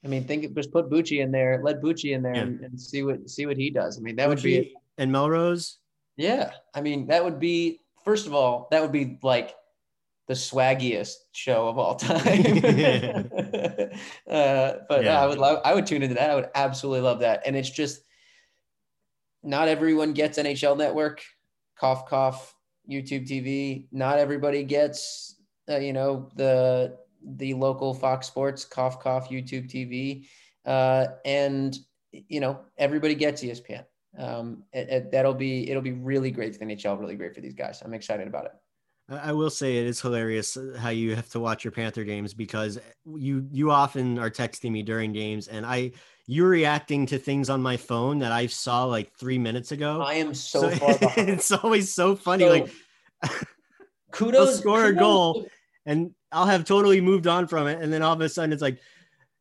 I mean, think just put Bucci in there, let Bucci in there, yeah. and, and, see what see what he does. I mean, that Bucci would be
and Melrose
yeah. I mean, that would be, first of all, that would be like the swaggiest show of all time. uh, but yeah. I would love, I would tune into that. I would absolutely love that. And it's just, not everyone gets NHL Network, cough, cough, YouTube TV. Not everybody gets, uh, you know, the the local Fox Sports, cough, cough, YouTube TV, uh, and you know everybody gets ESPN um, it, it, that'll be it'll be really great for the NHL, really great for these guys. I'm excited about it.
I will say it is hilarious how you have to watch your Panther games because you you often are texting me during games and I you're reacting to things on my phone that I saw like three minutes ago.
I am so, so far behind.
it's always so funny. So, like
kudos,
score kudos. a goal and I'll have totally moved on from it, and then all of a sudden it's like,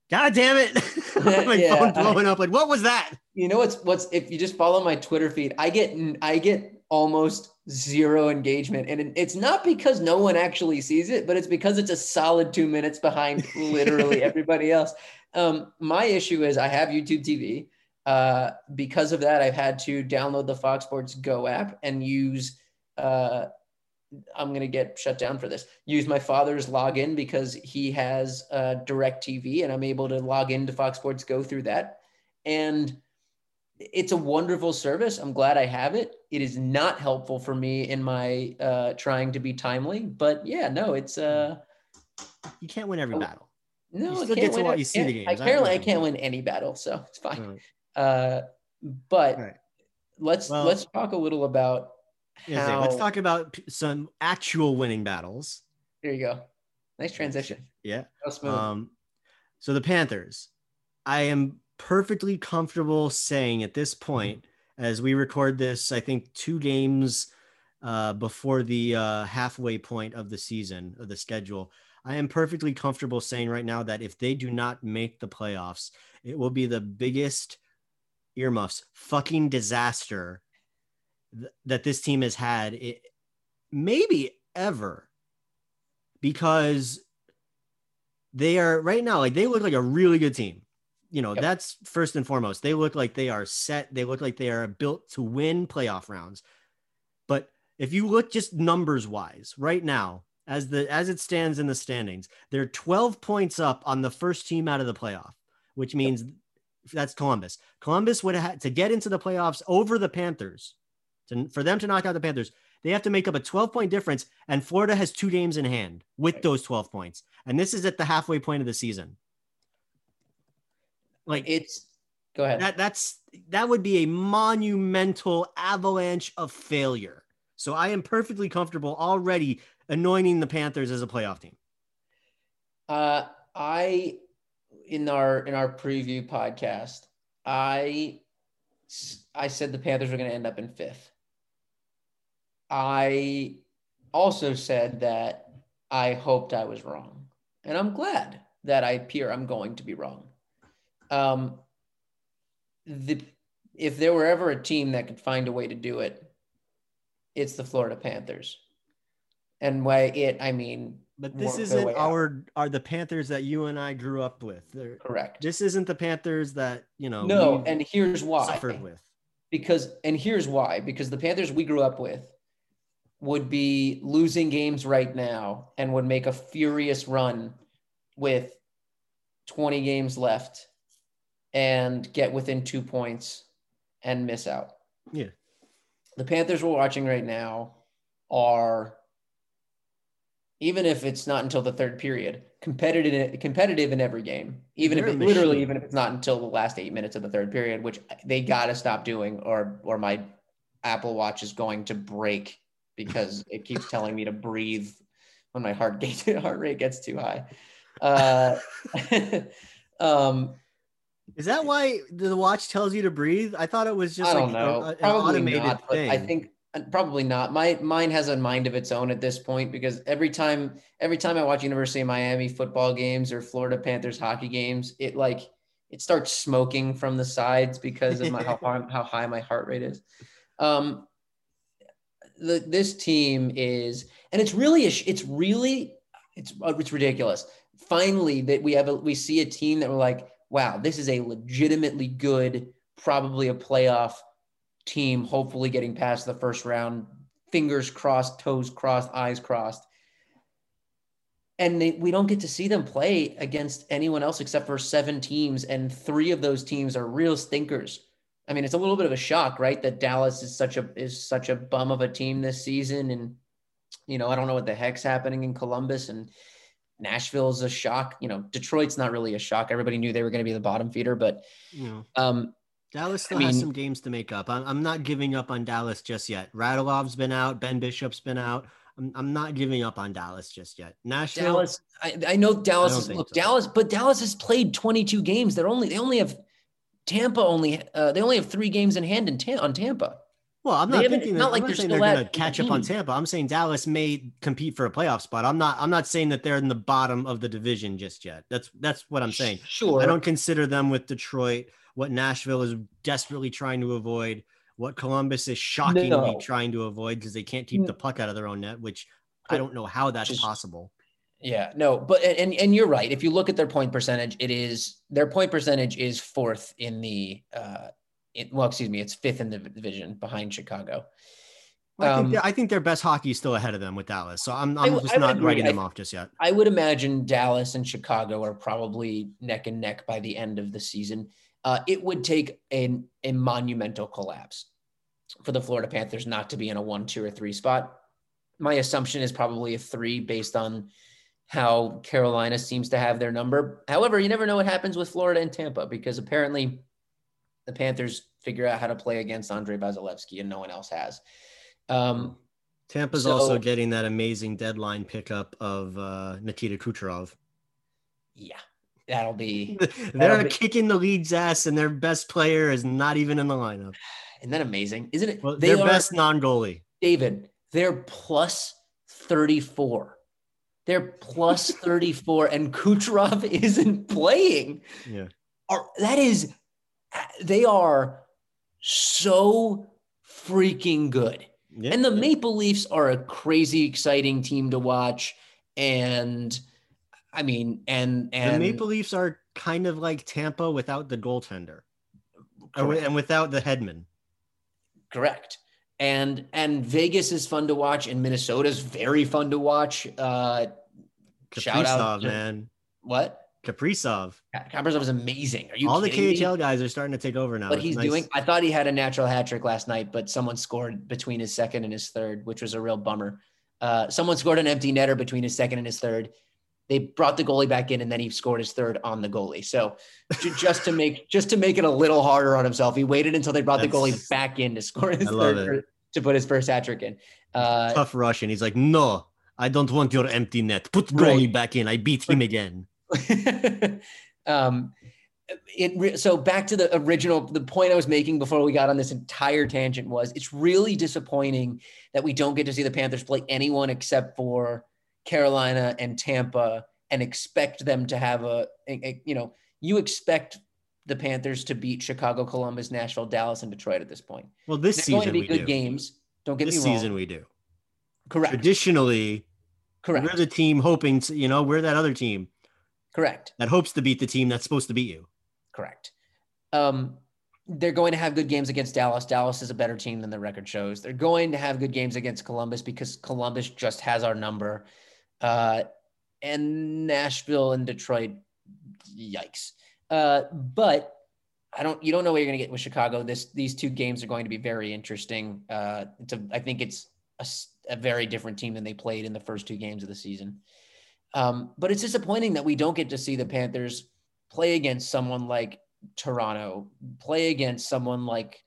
God damn it! my yeah, phone blowing I, up. Like, what was that?
You know what's what's if you just follow my Twitter feed, I get I get almost zero engagement, and it's not because no one actually sees it, but it's because it's a solid two minutes behind literally everybody else. Um, my issue is I have YouTube TV. Uh, because of that, I've had to download the Fox Sports Go app and use. Uh, I'm gonna get shut down for this. Use my father's login because he has uh, Direct TV, and I'm able to log into Fox Sports Go through that. And it's a wonderful service. I'm glad I have it. It is not helpful for me in my uh, trying to be timely, but yeah, no, it's uh,
you can't win every
Oh,
battle.
no,
You still get to
win
what you see the games.
I, apparently, I can't win any battle, so it's fine.
Right.
Uh, but
Right.
let's
Well-
let's talk a little about how.
let's talk about some actual winning battles.
There you go. Nice transition.
Yeah. Um, so the Panthers, I am perfectly comfortable saying at this point, as we record this, I think two games uh, before the uh, halfway point of the season of the schedule, I am perfectly comfortable saying right now that if they do not make the playoffs, it will be the biggest earmuffs fucking disaster th- that this team has had, it, maybe ever, because they are right now like they look like a really good team. You know,
Yep.
that's first and foremost. They look like they are set. They look like they are built to win playoff rounds. But if you look just numbers wise, right now, as the as it stands in the standings, they're 12 points up on the first team out of the playoff, which means that's Columbus. Columbus would have had to get into the playoffs over the Panthers. To, for them to knock out the Panthers, they have to make up a 12 point difference, and Florida has two games in hand with
Right.
those 12 points. And this is at the halfway point of the season. Like
it's go ahead.
that that's that would be a monumental avalanche of failure. So I am perfectly comfortable already anointing the Panthers as a playoff team.
Uh, I in our in our preview podcast, I I said the Panthers were going to end up in fifth. I also said that I hoped I was wrong, and I'm glad that I appear I'm going to be wrong. Um, the if there were ever a team that could find a way to do it, it's the Florida Panthers. And by it, I mean
But this isn't our are the Panthers that you and I grew up with. They're,
correct.
this isn't the Panthers that you know
no, and here's why.
suffered with.
because and here's why because the panthers we grew up with would be losing games right now and would make a furious run with 20 games left and get within two points and miss out
Yeah.
the panthers we're watching right now are even if it's not until the third period competitive competitive in every game even
They're
if it literally even if it's not until the last eight minutes of the third period which they got to stop doing or or my apple watch is going to break because it keeps telling me to breathe when my heart gate heart rate gets too high uh um
Is that why the watch tells you to breathe? I thought it was just
I
like
don't know.
a- an
probably
automated
not,
thing.
I think uh, probably not. My mine has a mind of its own at this point because every time every time I watch University of Miami football games or Florida Panthers hockey games, it like it starts smoking from the sides because of my how high, how high my heart rate is. Um, the, this team is, and it's really a, it's really it's uh, it's ridiculous. Finally, that we have a we see a team that we're like, wow, this is a legitimately good, probably a playoff team. Hopefully, getting past the first round. Fingers crossed, toes crossed, eyes crossed. And they, we don't get to see them play against anyone else except for seven teams, and three of those teams are real stinkers. I mean, it's a little bit of a shock, right? That Dallas is such a is such a bum of a team this season, and you know, I don't know what the heck's happening in Columbus and Nashville's a shock. You know, Detroit's not really a shock. Everybody knew they were going to be the bottom feeder, but
you know,
um,
Dallas still
I
has
mean-
some games to make up. I'm, I'm not giving up on Dallas just yet. Radulov's been out. Ben Bishop's been out. I'm, I'm not giving up on Dallas just yet. Nashville.
Dallas. I, I know Dallas
I
is look
so.
Dallas, but Dallas has played 22 games. They're only they only have Tampa only uh, they only have three games in hand in Ta- on Tampa.
Well, I'm not thinking that,
not like
I'm
they're
saying they're going to catch up on Tampa. I'm saying Dallas may compete for a playoff spot. I'm not. I'm not saying that they're in the bottom of the division just yet. That's that's what I'm saying.
Sure.
I don't consider them with Detroit. What Nashville is desperately trying to avoid. What Columbus is shockingly
No.
trying to avoid because they can't keep the puck out of their own net, which I don't know how that's
Just-
possible.
Yeah, no, but and and- you're right. If you look at their point percentage, it is their point percentage is fourth in the uh it, well, excuse me, it's fifth in the division behind Chicago.
I think,
Um,
their- I think their best hockey is still ahead of them with Dallas. So I'm,
I
I'm
would-
just
I
not writing
I-
them off just yet.
I would imagine Dallas and Chicago are probably neck and neck by the end of the season. Uh, it would take a, a monumental collapse for the Florida Panthers not to be in a one, two, or three spot. My assumption is probably a three based on how Carolina seems to have their number. However, you never know what happens with Florida and Tampa because apparently the Panthers figure out how to play against Andre Vasilevskiy and no one else has. Um,
Tampa's
So-
also getting that amazing deadline pickup of uh, Nikita Kucherov.
yeah, that'll be.
They're
be-
kicking the league's ass, and their best player is not even in the lineup.
Isn't that amazing? Isn't it?
Well, their best non-goalie.
David, they're plus 34. They're plus 34, and Kucherov isn't playing.
Yeah.
Are, that is, they are so freaking good.
Yeah.
And the Maple Leafs are a crazy exciting team to watch. And I mean, and, and
the Maple Leafs are kind of like Tampa without the goaltender,
Correct.
and without the headman.
Correct. And and Vegas is fun to watch, and Minnesota's very fun to watch. Uh, Shout out
Kaprizov,
to-
man.
what?
Kaprizov.
Kaprizov is amazing. Are you
All the
kidding me?
KHL guys are starting to take over now.
What he's
nice.
doing, I thought he had a natural hat trick last night, but someone scored between his second and his third, which was a real bummer. Uh, someone scored an empty netter between his second and his third. They brought the goalie back in, and then he scored his third on the goalie. So just to make just to make it a little harder on himself, he waited until they brought the goalie back in to score his
I love
third
it.
to put his first hat trick in. Uh,
Tough Russian. He's like, no, I don't want your empty net. Put
Right.
goalie back in. I beat him again.
um, it so back to the original the point I was making before we got on this entire tangent was it's really disappointing that we don't get to see the Panthers play anyone except for Carolina and Tampa and expect them to have a, a- a- you know you expect the Panthers to beat Chicago, Columbus, Nashville, Dallas, and Detroit at this point.
Well, this
They're going to be
we
good
do.
games. Don't get
This
me wrong.
This season we do.
Correct.
Traditionally,
Correct.
we're the team hoping to, you know, we're that other team
Correct.
that hopes to beat the team that's supposed to beat you.
Correct. Um, they're going to have good games against Dallas. Dallas is a better team than the record shows. They're going to have good games against Columbus because Columbus just has our number. Uh, and Nashville and Detroit, yikes. Uh, but I don't. You don't know what you're going to get with Chicago. This these two games are going to be very interesting. Uh, it's a, I think it's a, a very different team than they played in the first two games of the season. Um, but it's disappointing that we don't get to see the Panthers play against someone like Toronto, play against someone like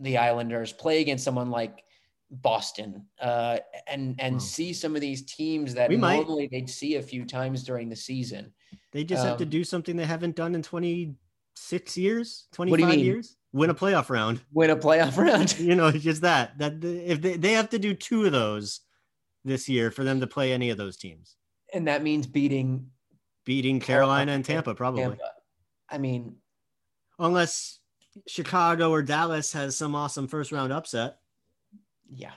the Islanders, play against someone like Boston, uh, and and
Hmm.
see some of these teams that
We might.
normally they'd see a few times during the season.
They just have to
Um,
do something they haven't done in 26 years, 25 years. Win a playoff round.
Win a playoff round.
You know, it's just that. That if they, they have to do two of those this year for them to play any of those teams,
and that means beating
beating Carolina and Tampa probably,
Tampa. I mean,
unless Chicago or Dallas has some awesome first round upset.
yeah,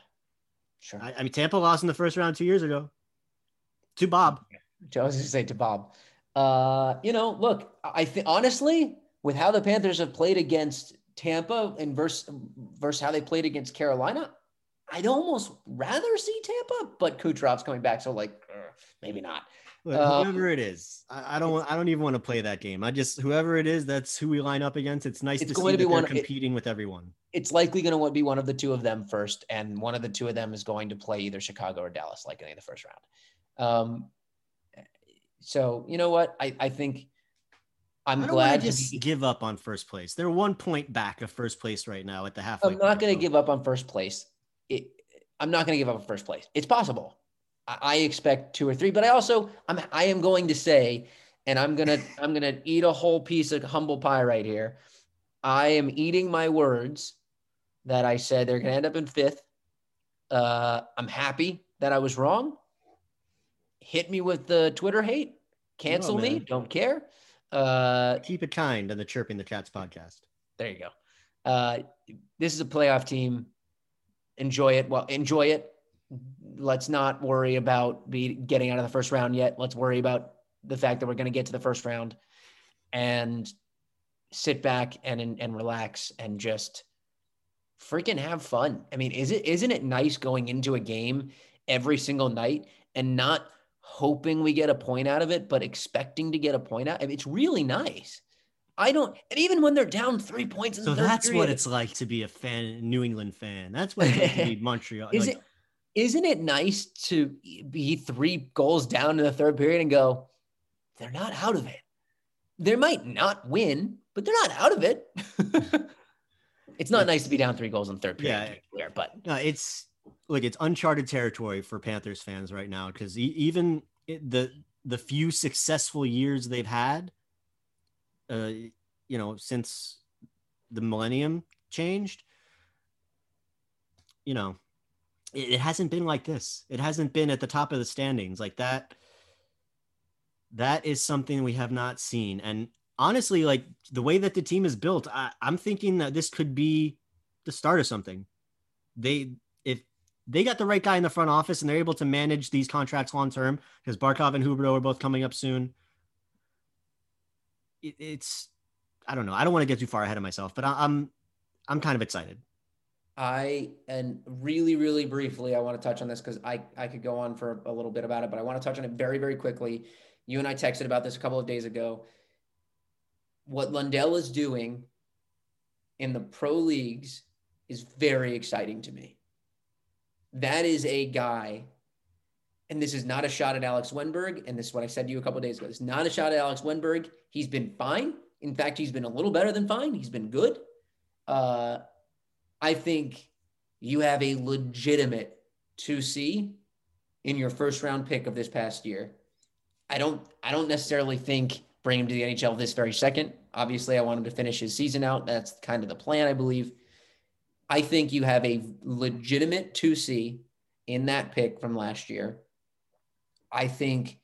sure.
I, I mean, Tampa lost in the first round two years ago to Bob.
I was going to say to Bob, uh, you know, look, I think honestly, with how the Panthers have played against Tampa and versus, versus how they played against Carolina, I'd almost rather see Tampa, but Kucherov's coming back, so like uh, maybe not.
Look, whoever it is, I, I don't. I don't even want to play that game. I just whoever it is, that's who we line up against. It's nice
It's
to
going
see
to be one- it-
competing with everyone.
It's likely going to be one of the two of them first, and one of the two of them is going to play either Chicago or Dallas, likely in the first round. Um, so you know what? I I think I'm
I don't wanna
glad to
just
be-
give up on first place. They're one point back of first place right now at the halfway.
I'm not going to give up on first place. It, I'm not going to give up on first place. It's possible. I, I expect two or three, but I also I'm I am going to say, and I'm gonna I'm gonna eat a whole piece of humble pie right here. I am eating my words that I said they're going to end up in fifth. Uh, I'm happy that I was wrong. Hit me with the Twitter hate. Cancel me. Don't care. Uh,
Keep it kind on the Chirping the Cats podcast.
there you go. Uh, this is a playoff team. Enjoy it. Well, enjoy it. Let's not worry about be getting out of the first round yet. Let's worry about the fact that we're going to get to the first round and sit back and and relax and just freaking have fun. I mean, is it isn't it nice going into a game every single night and not hoping we get a point out of it, but expecting to get a point out? I mean, it's really nice. I don't, and even when they're down three points in
so
the
that's
period,
what it's like to be a fan, New England fan. That's what it's like to be Montreal.
is
like,
it isn't it nice to be three goals down in the third period and go, they're not out of it. They might not win, but they're not out of it. it's not nice to be down three goals in the third period,
Yeah.
clear, but
No, it's like it's uncharted territory for Panthers fans right now because even the the few successful years they've had, uh, you know, since the millennium changed, you know, it, it hasn't been like this. It hasn't been at the top of the standings like that. That is something we have not seen, and honestly, like the way that the team is built, I, I'm thinking that this could be the start of something. They they got the right guy in the front office and they're able to manage these contracts long term, because Barkov and Huberdeau are both coming up soon. It, it's I don't know. I don't want to get too far ahead of myself, but I, I'm I'm kind of excited.
I and really, really briefly, I want to touch on this because I I could go on for a little bit about it, but I want to touch on it very, very quickly. You and I texted about this a couple of days ago. What Lundell is doing in the pro leagues is very exciting to me. That is a guy, and this is not a shot at Alex Wennberg, and this is what I said to you a couple days ago. It's not a shot at Alex Wennberg. He's been fine. In fact, he's been a little better than fine. He's been good. Uh, I think you have a legitimate 2C in your first round pick of this past year. I don't I don't necessarily think bring him to the NHL this very second. Obviously, I want him to finish his season out. That's kind of the plan, I believe. I think you have a legitimate 2C in that pick from last year. I think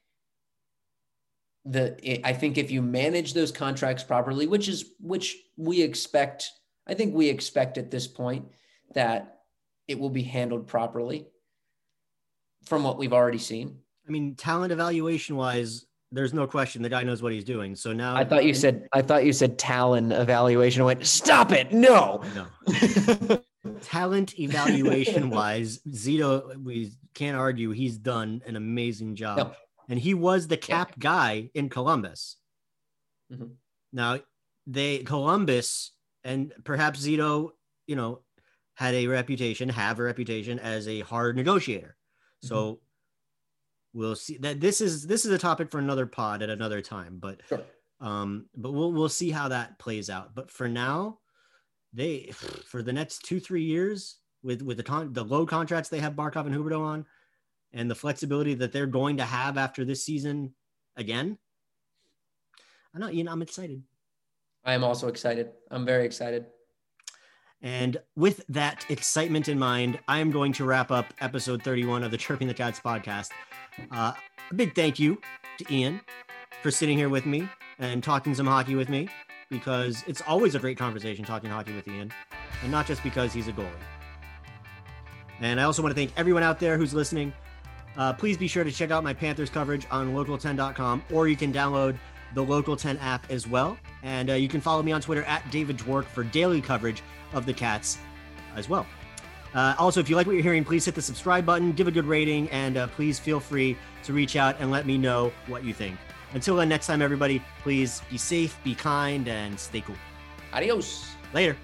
the I think if you manage those contracts properly, which is which we expect, I think we expect at this point that it will be handled properly from what we've already seen.
I mean, talent evaluation wise, there's no question the guy knows what he's doing. So now
I thought you said I thought you said Talon evaluation. I went, stop it. No.
no. talent evaluation wise, Zito, we can't argue he's done an amazing job.
No.
And he was the cap guy in Columbus.
Mhm.
Now, they Columbus and perhaps Zito, you know, had a reputation, have a reputation as a hard negotiator. So we'll see that this is this is a topic for another pod at another time, but
Sure.
um but we'll we'll see how that plays out. But for now, they for the next two three years with with the con- the low contracts they have Barkov and Huberdeau on, and the flexibility that they're going to have after this season again. I know, Ian, I'm excited.
I am also excited. I'm very excited.
And with that excitement in mind, I am going to wrap up episode 31 of the Chirping the Cats podcast. Uh, a big thank you to Ian for sitting here with me and talking some hockey with me because it's always a great conversation talking hockey with Ian, and not just because he's a goalie. And I also want to thank everyone out there who's listening. Uh, please be sure to check out my Panthers coverage on local10.com, or you can download the Local 10 app as well. And uh, you can follow me on Twitter at David Dwork for daily coverage of the Cats as well. Uh, also, if you like what you're hearing, please hit the subscribe button, give a good rating, and uh, please feel free to reach out and let me know what you think. Until then, next time, everybody, please be safe, be kind, and stay cool.
Adios.
Later.